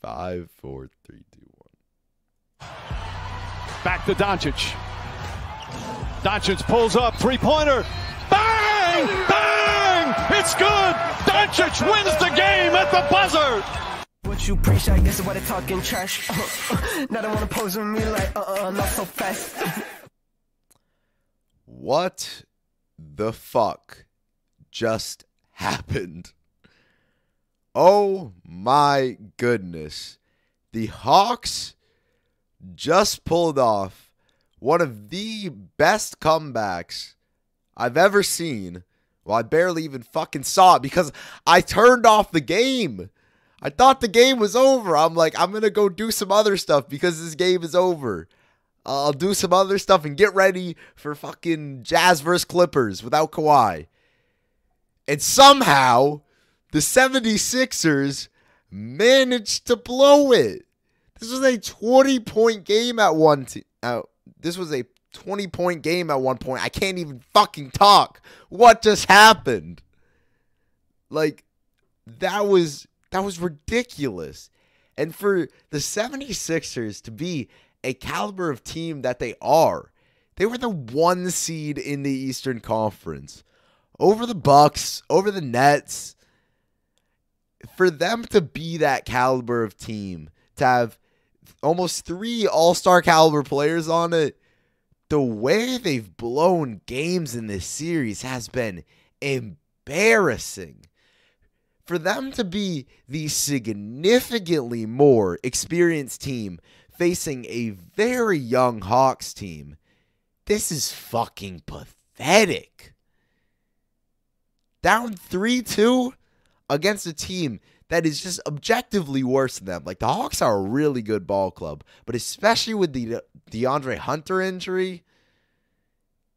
Five, four, three, two, one. Back to Doncic. Doncic pulls up, three pointer. Bang! Bang! It's good! Doncic wins the game at the buzzer! What you preach, I guess what they talking trash. now they wanna pose with me like, uh uh, not so fast. What the fuck just happened? Oh my goodness. The Hawks just pulled off one of the best comebacks I've ever seen. Well, I barely even fucking saw it because I turned off the game. I thought the game was over. I'm like, I'm going to go do some other stuff because this game is over. I'll do some other stuff and get ready for fucking Jazz versus Clippers without Kawhi. And somehow, the 76ers managed to blow it. This was a 20 point game at one t- this was a 20 point game at one point. I can't even fucking talk. What just happened? Like that was that was ridiculous. And for the 76ers to be a caliber of team that they are, they were the one seed in the Eastern Conference. Over the Bucks, over the Nets. For them to be that caliber of team, to have almost three all-star caliber players on it, the way they've blown games in this series has been embarrassing for them to be the significantly more experienced team facing a very young Hawks team, this is fucking pathetic. Down 3 2 against a team that is just objectively worse than them. Like the Hawks are a really good ball club, but especially with the De- DeAndre Hunter injury,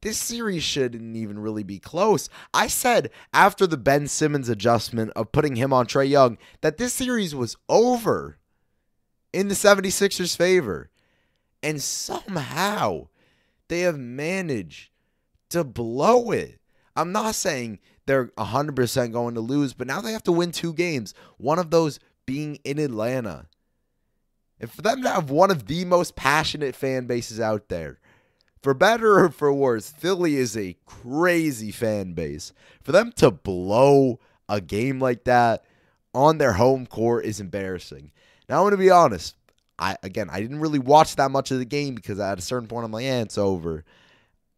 this series shouldn't even really be close. I said after the Ben Simmons adjustment of putting him on Trae Young that this series was over in the 76ers' favor. And somehow they have managed to blow it. I'm not saying they're 100% going to lose, but now they have to win two games, one of those being in Atlanta. And for them to have one of the most passionate fan bases out there, for better or for worse, Philly is a crazy fan base. For them to blow a game like that on their home court is embarrassing. Now, I'm going to be honest. I again, I didn't really watch that much of the game because at a certain point, I'm like, yeah, it's over.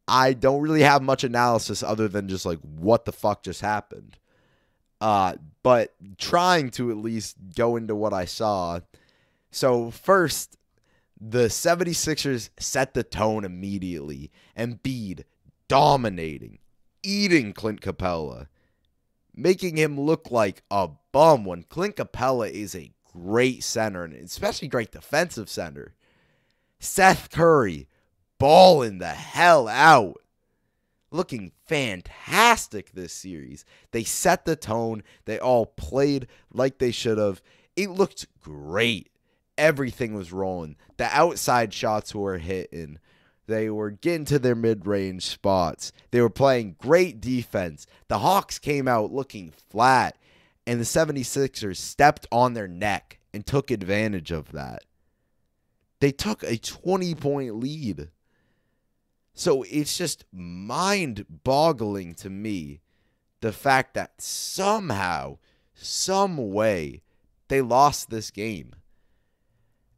I don't really have much analysis other than just like what the fuck just happened. Uh, but trying to at least go into what I saw. So first, the 76ers set the tone immediately. Embiid dominating, eating Clint Capela, making him look like a bum when Clint Capela is a great center and especially great defensive center. Seth Curry balling the hell out. Looking fantastic this series. They set the tone. They all played like they should have. It looked great. Everything was rolling. The outside shots were hitting. They were getting to their mid range spots. They were playing great defense. The Hawks came out looking flat, and the 76ers stepped on their neck and took advantage of that. They took a 20 point lead. So it's just mind boggling to me the fact that somehow, some way, they lost this game.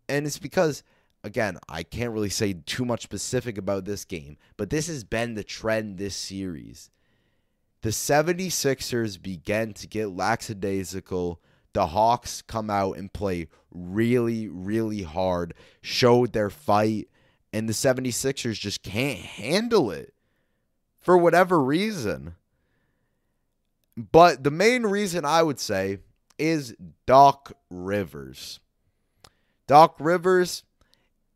And it's because, again, I can't really say too much specific about this game, but this has been the trend this series. The 76ers began to get lackadaisical. The Hawks come out and play really, really hard, showed their fight, and the 76ers just can't handle it for whatever reason. But the main reason I would say is Doc Rivers. Doc Rivers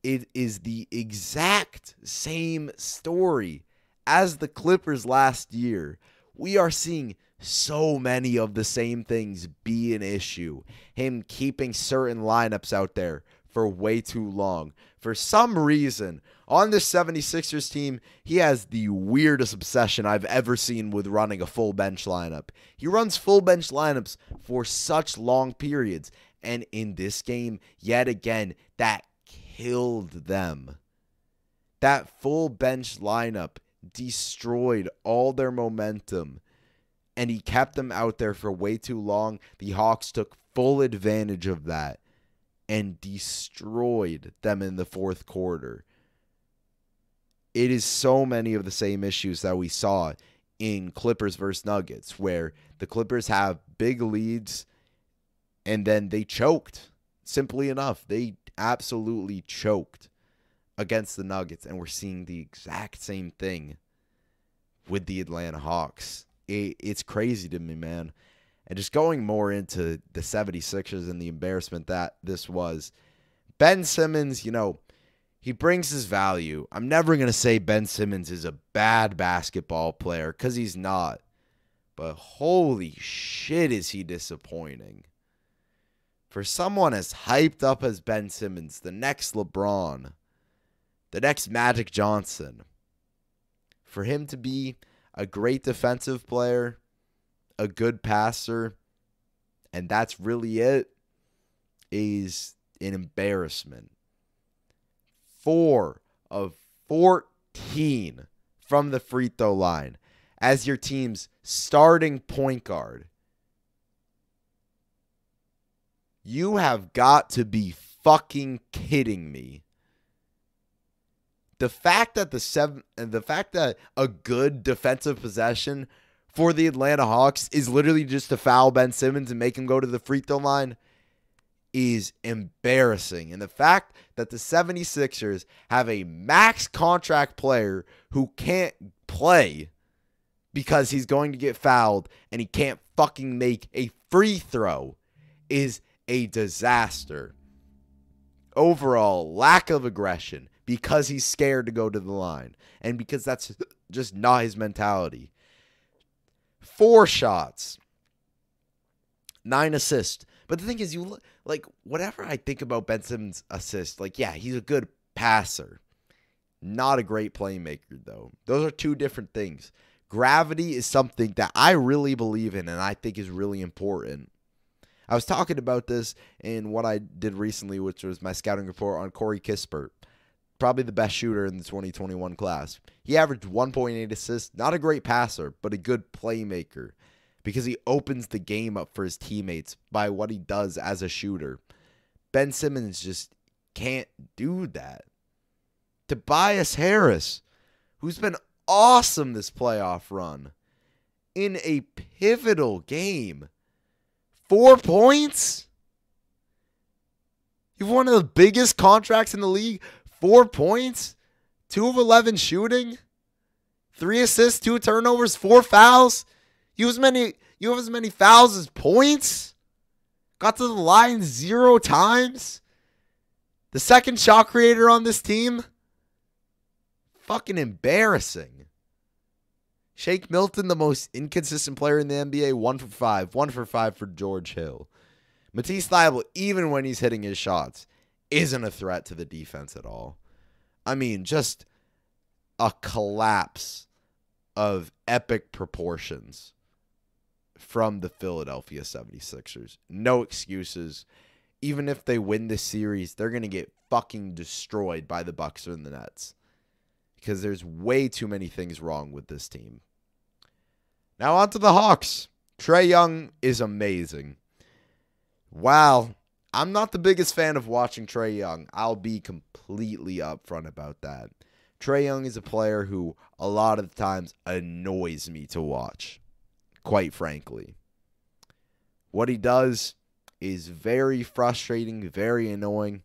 it is the exact same story as the Clippers last year. We are seeing so many of the same things be an issue. Him keeping certain lineups out there for way too long. For some reason, on this 76ers team, he has the weirdest obsession I've ever seen with running a full bench lineup. He runs full bench lineups for such long periods. And in this game, yet again, that killed them. That full bench lineup destroyed all their momentum. And he kept them out there for way too long. The Hawks took full advantage of that and destroyed them in the fourth quarter. It is so many of the same issues that we saw in Clippers versus Nuggets, where the Clippers have big leads and then they choked. Simply enough, they absolutely choked against the Nuggets, and we're seeing the exact same thing with the Atlanta Hawks. It, it's crazy to me, man. And just going more into the 76ers and the embarrassment that this was. Ben Simmons, you know, he brings his value. I'm never going to say Ben Simmons is a bad basketball player because he's not. But holy shit, is he disappointing. For someone as hyped up as Ben Simmons, the next LeBron, the next Magic Johnson, for him to be a great defensive player, a good passer, and that's really it, is an embarrassment. Four of 14 from the free throw line as your team's starting point guard. You have got to be fucking kidding me. The fact that the seven the fact that a good defensive possession for the Atlanta Hawks is literally just to foul Ben Simmons and make him go to the free throw line is embarrassing. And the fact that the 76ers have a max contract player who can't play because he's going to get fouled and he can't fucking make a free throw is a disaster. Overall, lack of aggression because he's scared to go to the line and because that's just not his mentality. Four shots, nine assists. But the thing is, you like whatever I think about Ben Simmons' assist, like, yeah, he's a good passer. Not a great playmaker, though. Those are two different things. Gravity is something that I really believe in and I think is really important. I was talking about this in what I did recently, which was my scouting report on Corey Kispert, probably the best shooter in the 2021 class. He averaged 1.8 assists, not a great passer, but a good playmaker because he opens the game up for his teammates by what he does as a shooter. Ben Simmons just can't do that. Tobias Harris, who's been awesome this playoff run, in a pivotal game. Four points? You've one of the biggest contracts in the league. Four points? Two of 11 shooting? Three assists, two turnovers, four fouls? You have as many you have as many fouls as points. Got to the line zero times. The second shot creator on this team. Fucking embarrassing. Shake Milton, the most inconsistent player in the NBA, one for five. One for five for George Hill. Matisse Thybulle, even when he's hitting his shots, isn't a threat to the defense at all. I mean, just a collapse of epic proportions from the Philadelphia 76ers. No excuses. Even if they win this series, they're going to get fucking destroyed by the Bucks or the Nets. Because there's way too many things wrong with this team. Now on to the Hawks. Trae Young is amazing. Wow. I'm not the biggest fan of watching Trae Young. I'll be completely upfront about that. Trae Young is a player who a lot of times annoys me to watch quite frankly. What he does is very frustrating, very annoying,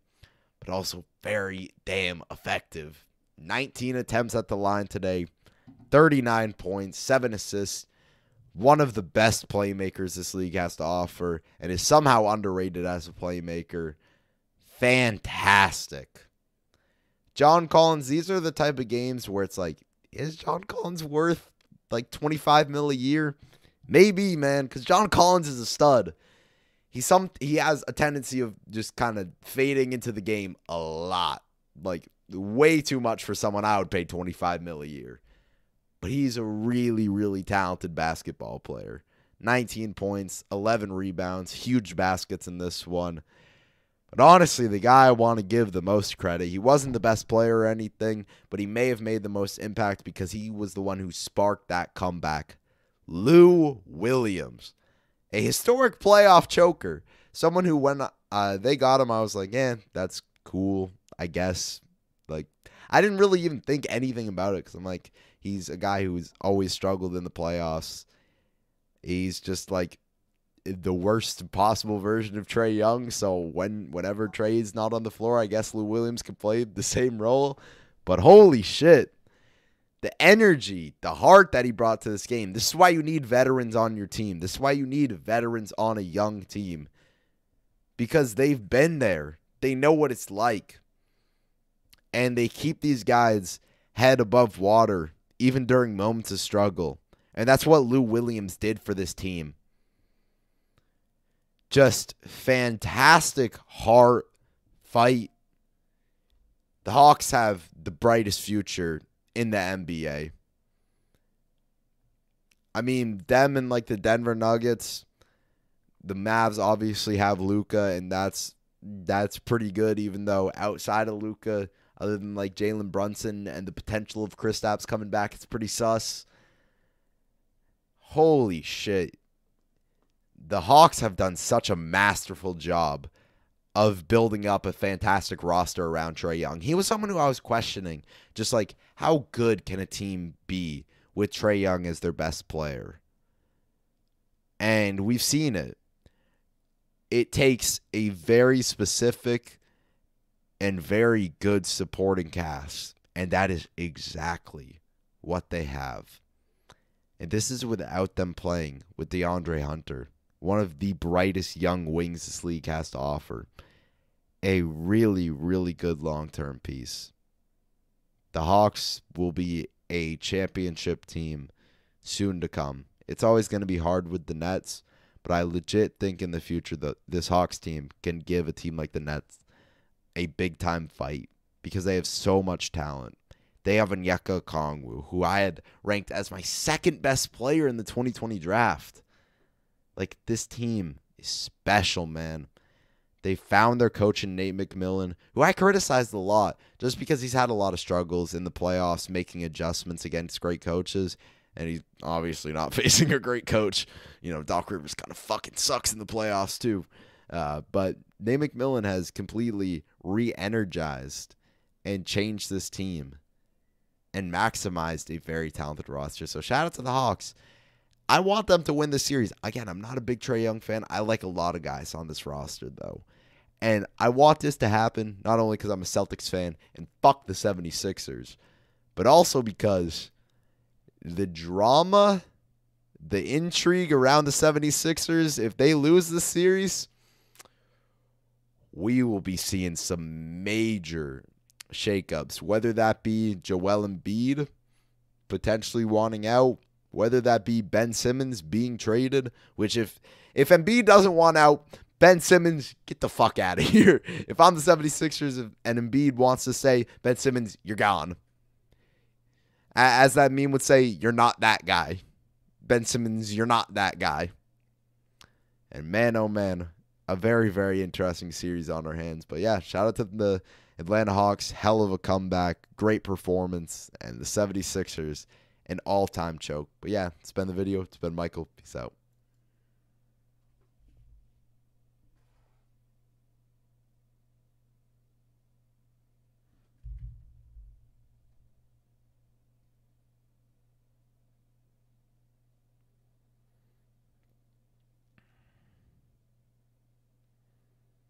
but also very damn effective. 19 attempts at the line today, 39 points, 7 assists. One of the best playmakers this league has to offer and is somehow underrated as a playmaker. Fantastic. John Collins, these are the type of games where it's like, is John Collins worth like 25 mil a year? Maybe, man, because John Collins is a stud. He's some he has a tendency of just kind of fading into the game a lot. Like way too much for someone I would pay 25 mil a year. But he's a really, really talented basketball player. 19 points, 11 rebounds, huge baskets in this one. But honestly, the guy I want to give the most credit, he wasn't the best player or anything, but he may have made the most impact because he was the one who sparked that comeback. Lou Williams, a historic playoff choker. Someone who, when uh, they got him, I was like, yeah, that's cool, I guess. Like, I didn't really even think anything about it because I'm like, he's a guy who's always struggled in the playoffs. He's just like the worst possible version of Trae Young. So when whenever Trae's not on the floor, I guess Lou Williams can play the same role. But holy shit. The energy, the heart that he brought to this game. This is why you need veterans on your team. This is why you need veterans on a young team. Because they've been there. They know what it's like. And they keep these guys head above water even during moments of struggle. And that's what Lou Williams did for this team just fantastic heart fight. The Hawks have the brightest future in the NBA. I mean, them and like the Denver Nuggets, the Mavs obviously have Luka, and that's that's pretty good. Even though outside of Luka, other than like Jalen Brunson and the potential of Kristaps coming back, it's pretty sus. Holy shit! the Hawks have done such a masterful job of building up a fantastic roster around Trae Young. He was someone who I was questioning, just like how good can a team be with Trae Young as their best player? And we've seen it. It takes a very specific and very good supporting cast, and that is exactly what they have. And this is without them playing with DeAndre Hunter one of the brightest young wings this league has to offer. A really, really good long term piece. The Hawks will be a championship team soon to come. It's always going to be hard with the Nets, but I legit think in the future that this Hawks team can give a team like the Nets a big time fight because they have so much talent. They have Onyeka Okongwu, who I had ranked as my second best player in the 2020 draft. Like this team is special, man. They found their coach in Nate McMillan, who I criticized a lot just because he's had a lot of struggles in the playoffs, making adjustments against great coaches. And he's obviously not facing a great coach. You know, Doc Rivers kind of fucking sucks in the playoffs, too. Uh, but Nate McMillan has completely re energized and changed this team and maximized a very talented roster. So shout out to the Hawks. I want them to win the series. Again, I'm not a big Trae Young fan. I like a lot of guys on this roster, though. And I want this to happen not only because I'm a Celtics fan and fuck the 76ers, but also because the drama, the intrigue around the 76ers, if they lose the series, we will be seeing some major shakeups, whether that be Joel Embiid potentially wanting out, whether that be Ben Simmons being traded, which if if Embiid doesn't want out, Ben Simmons, get the fuck out of here. If I'm the 76ers and Embiid wants to say, Ben Simmons, you're gone. As that meme would say, you're not that guy. Ben Simmons, you're not that guy. And man, oh man, a very, very interesting series on our hands. But yeah, shout out to the Atlanta Hawks. Hell of a comeback. Great performance. And the 76ers an all time choke. But yeah, it's been the video. It's been Michael. Peace out.